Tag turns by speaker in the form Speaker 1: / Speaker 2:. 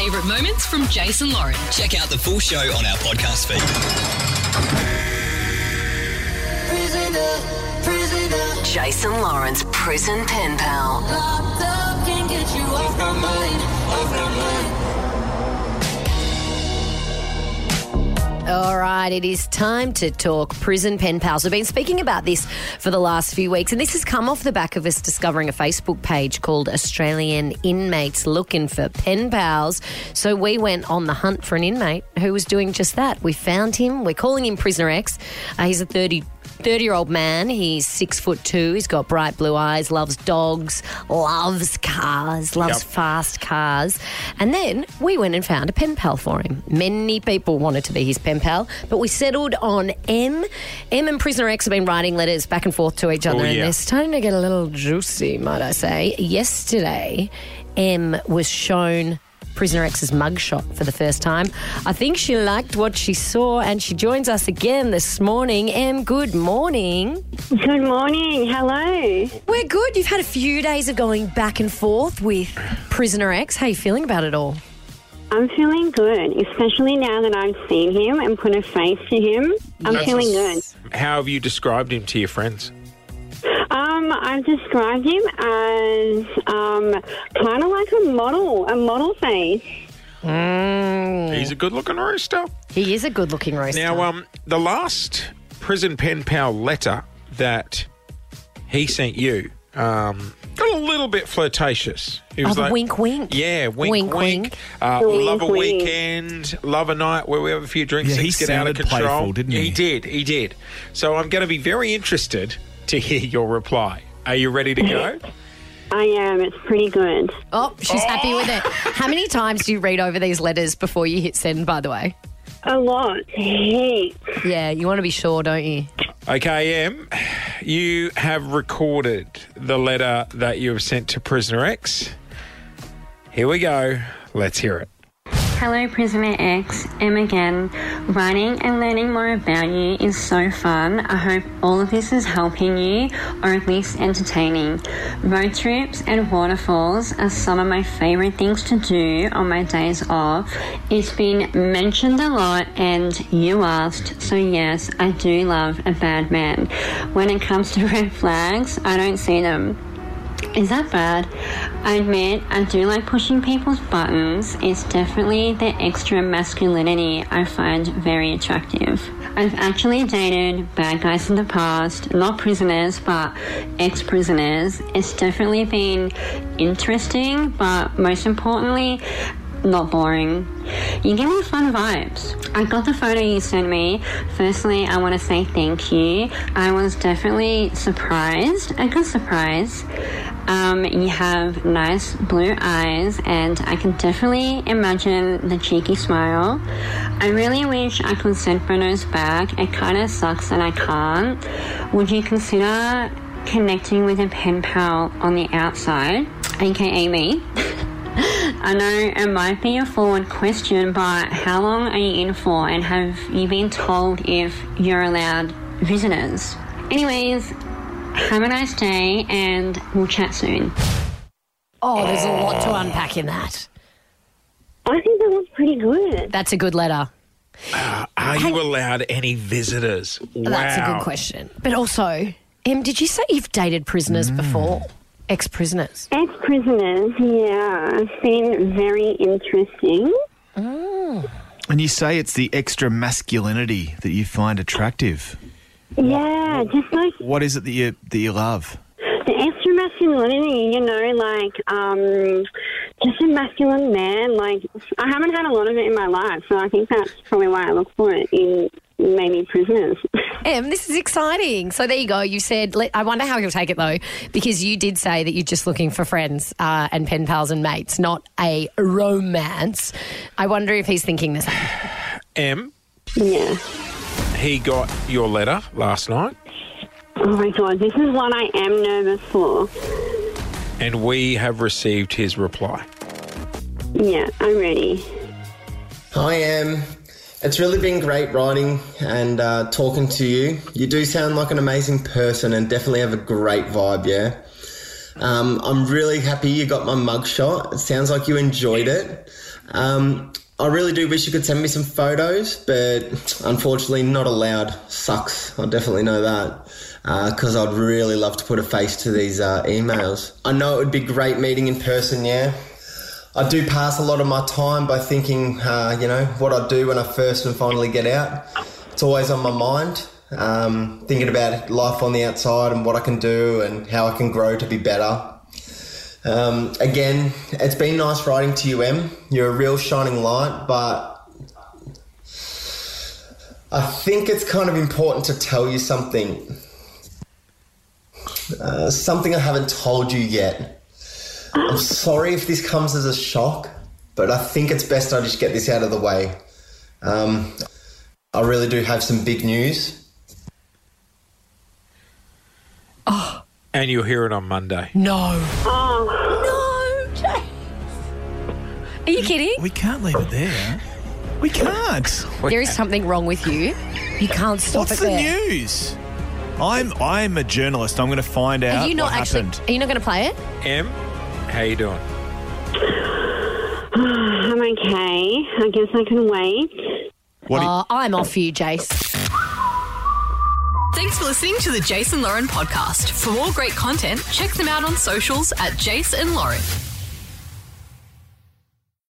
Speaker 1: favourite moments from Jason Lauren.
Speaker 2: Check out the full show on our podcast feed. Prisoner, prisoner.
Speaker 1: Jason Lawrence Prison Pen Pal.
Speaker 3: All right, it is time to talk prison pen pals. We've been speaking about this for the last few weeks, and this has come off the back of us discovering a Facebook page called Australian Inmates Looking for Pen Pals. So we went on the hunt for an inmate who was doing just that. We found him. We're calling him Prisoner X. Uh, he's a 30 30 year old man. He's six foot two. He's got bright blue eyes, loves dogs, loves cars, loves
Speaker 4: Yep.
Speaker 3: fast cars. And then we went and found a pen pal for him. Many people wanted to be his pen pal, but we settled on M. M and Prisoner X have been writing letters back and forth to each other,
Speaker 4: Oh,
Speaker 3: and
Speaker 4: yeah.
Speaker 3: they're starting to get a little juicy, might I say. Yesterday, M was shown. Prisoner X's mugshot for the first time. I think she liked what she saw and she joins us again this morning. M, good morning.
Speaker 5: Good morning. Hello.
Speaker 3: We're good. You've had a few days of going back and forth with Prisoner X. How are you feeling about it all?
Speaker 5: I'm feeling good, especially now that I've seen him and put a face to him. I'm
Speaker 4: Yes.
Speaker 5: feeling good.
Speaker 4: How have you described him to your friends?
Speaker 5: Um, I've described him as um, kind of like a model, a model face.
Speaker 4: He's a good looking rooster.
Speaker 3: He is a good looking rooster.
Speaker 4: Now, um, the last prison pen pal letter that he sent you um, got a little bit flirtatious. He was
Speaker 3: Oh, the
Speaker 4: like,
Speaker 3: wink, wink.
Speaker 4: Yeah, wink,
Speaker 3: Wink,
Speaker 4: wink.
Speaker 3: wink.
Speaker 4: Uh,
Speaker 5: Wink,
Speaker 4: love a
Speaker 5: wink.
Speaker 4: weekend, love a night where we have a few drinks
Speaker 6: Yeah,
Speaker 4: and
Speaker 6: he
Speaker 4: get out of
Speaker 6: sounded
Speaker 4: control.
Speaker 6: playful, didn't he?
Speaker 4: He did, he did. So I'm going to be very interested to hear your reply. Are you ready to go?
Speaker 5: I am. It's pretty good.
Speaker 3: Oh, she's happy with it. Oh. How many times do you read over these letters before you hit send, by the way?
Speaker 5: A lot. Heaps.
Speaker 3: Yeah, you want to be sure, don't you?
Speaker 4: Okay, Em, you have recorded the letter that you have sent to Prisoner X. Here we go. Let's hear it.
Speaker 7: Hello, Prisoner X. M again. Writing and learning more about you is so fun. I hope all of this is helping you, or at least entertaining. Road trips and waterfalls are some of my favorite things to do on my days off. It's been mentioned a lot, and you asked, so yes, I do love a bad man. When it comes to red flags, I don't see them. Is that bad? I admit I do like pushing people's buttons. It's definitely the extra masculinity I find very attractive. I've actually dated bad guys in the past, not prisoners, but ex prisoners. It's definitely been interesting, but most importantly, not boring. You give me fun vibes. I got the photo you sent me. Firstly, I want to say thank you. I was definitely surprised, a good surprise. Um, you have nice blue eyes, and I can definitely imagine the cheeky smile. I really wish I could send photos back. It kind of sucks that I can't. Would you consider connecting with a pen pal on the outside, aka me? I know it might be a forward question, but how long are you in for, and have you been told if you're allowed visitors? Anyways, have a nice day, and we'll chat soon.
Speaker 3: Oh, there's a lot to unpack in that.
Speaker 5: I think that was pretty good.
Speaker 3: That's a good letter.
Speaker 4: Uh, are you allowed any visitors? Wow.
Speaker 3: That's a good question. But also, Em, did you say you've dated prisoners mm. before? Ex prisoners?
Speaker 5: Ex prisoners, yeah. It's been very interesting.
Speaker 6: And you say it's the extra masculinity that you find attractive.
Speaker 5: Yeah, just like
Speaker 6: What is it that you that you love?
Speaker 5: the extra masculinity, you know, like um, just a masculine man. Like I haven't had a lot of it in my life, so I think that's probably why I look for it in maybe prisoners.
Speaker 3: Em, this is exciting. So there you go. You said, let, I wonder how he'll take it though, because you did say that you're just looking for friends uh, and pen pals and mates, not a romance. I wonder if he's thinking the same.
Speaker 4: M,
Speaker 5: yeah.
Speaker 4: he got your letter last night,
Speaker 5: Oh my god, this is what I am nervous for.
Speaker 4: and we have received his reply.
Speaker 5: Yeah, I'm ready.
Speaker 8: I am. It's really been great writing and uh, talking to you. You do sound like an amazing person and definitely have a great vibe, yeah? Um, I'm really happy you got my mugshot. It sounds like you enjoyed it. Um, I really do wish you could send me some photos, but unfortunately, not allowed. Sucks. I definitely know that. Because I'd really love to put a face to these uh, emails. I know it would be great meeting in person, yeah. I do pass a lot of my time by thinking, uh, you know, what I do when I first and finally get out. It's always on my mind, um, thinking about life on the outside and what I can do and how I can grow to be better. Um, again, it's been nice writing to you, Em. You're a real shining light, but I think it's kind of important to tell you something. Uh, something I haven't told you yet. I'm sorry if this comes as a shock, but I think it's best I just get this out of the way. Um, I really do have some big news. Oh.
Speaker 4: And you'll hear it on Monday.
Speaker 3: No.
Speaker 5: Oh,
Speaker 3: No, Jace. Are you kidding?
Speaker 6: We can't leave it there. We can't.
Speaker 3: There is something wrong with you. You can't stop
Speaker 6: What's
Speaker 3: it
Speaker 6: the
Speaker 3: there.
Speaker 6: news? I'm I'm a journalist. I'm going to find out
Speaker 3: Are you not
Speaker 6: what
Speaker 3: actually?
Speaker 6: happened.
Speaker 3: Are you not going to play it?
Speaker 4: Em, how you doing?
Speaker 5: I'm okay. I guess I can wait.
Speaker 6: What do you-
Speaker 3: Oh, I'm off for you, Jace.
Speaker 1: Thanks for listening to the Jason Lauren podcast. For more great content, check them out on socials at Jason Lauren.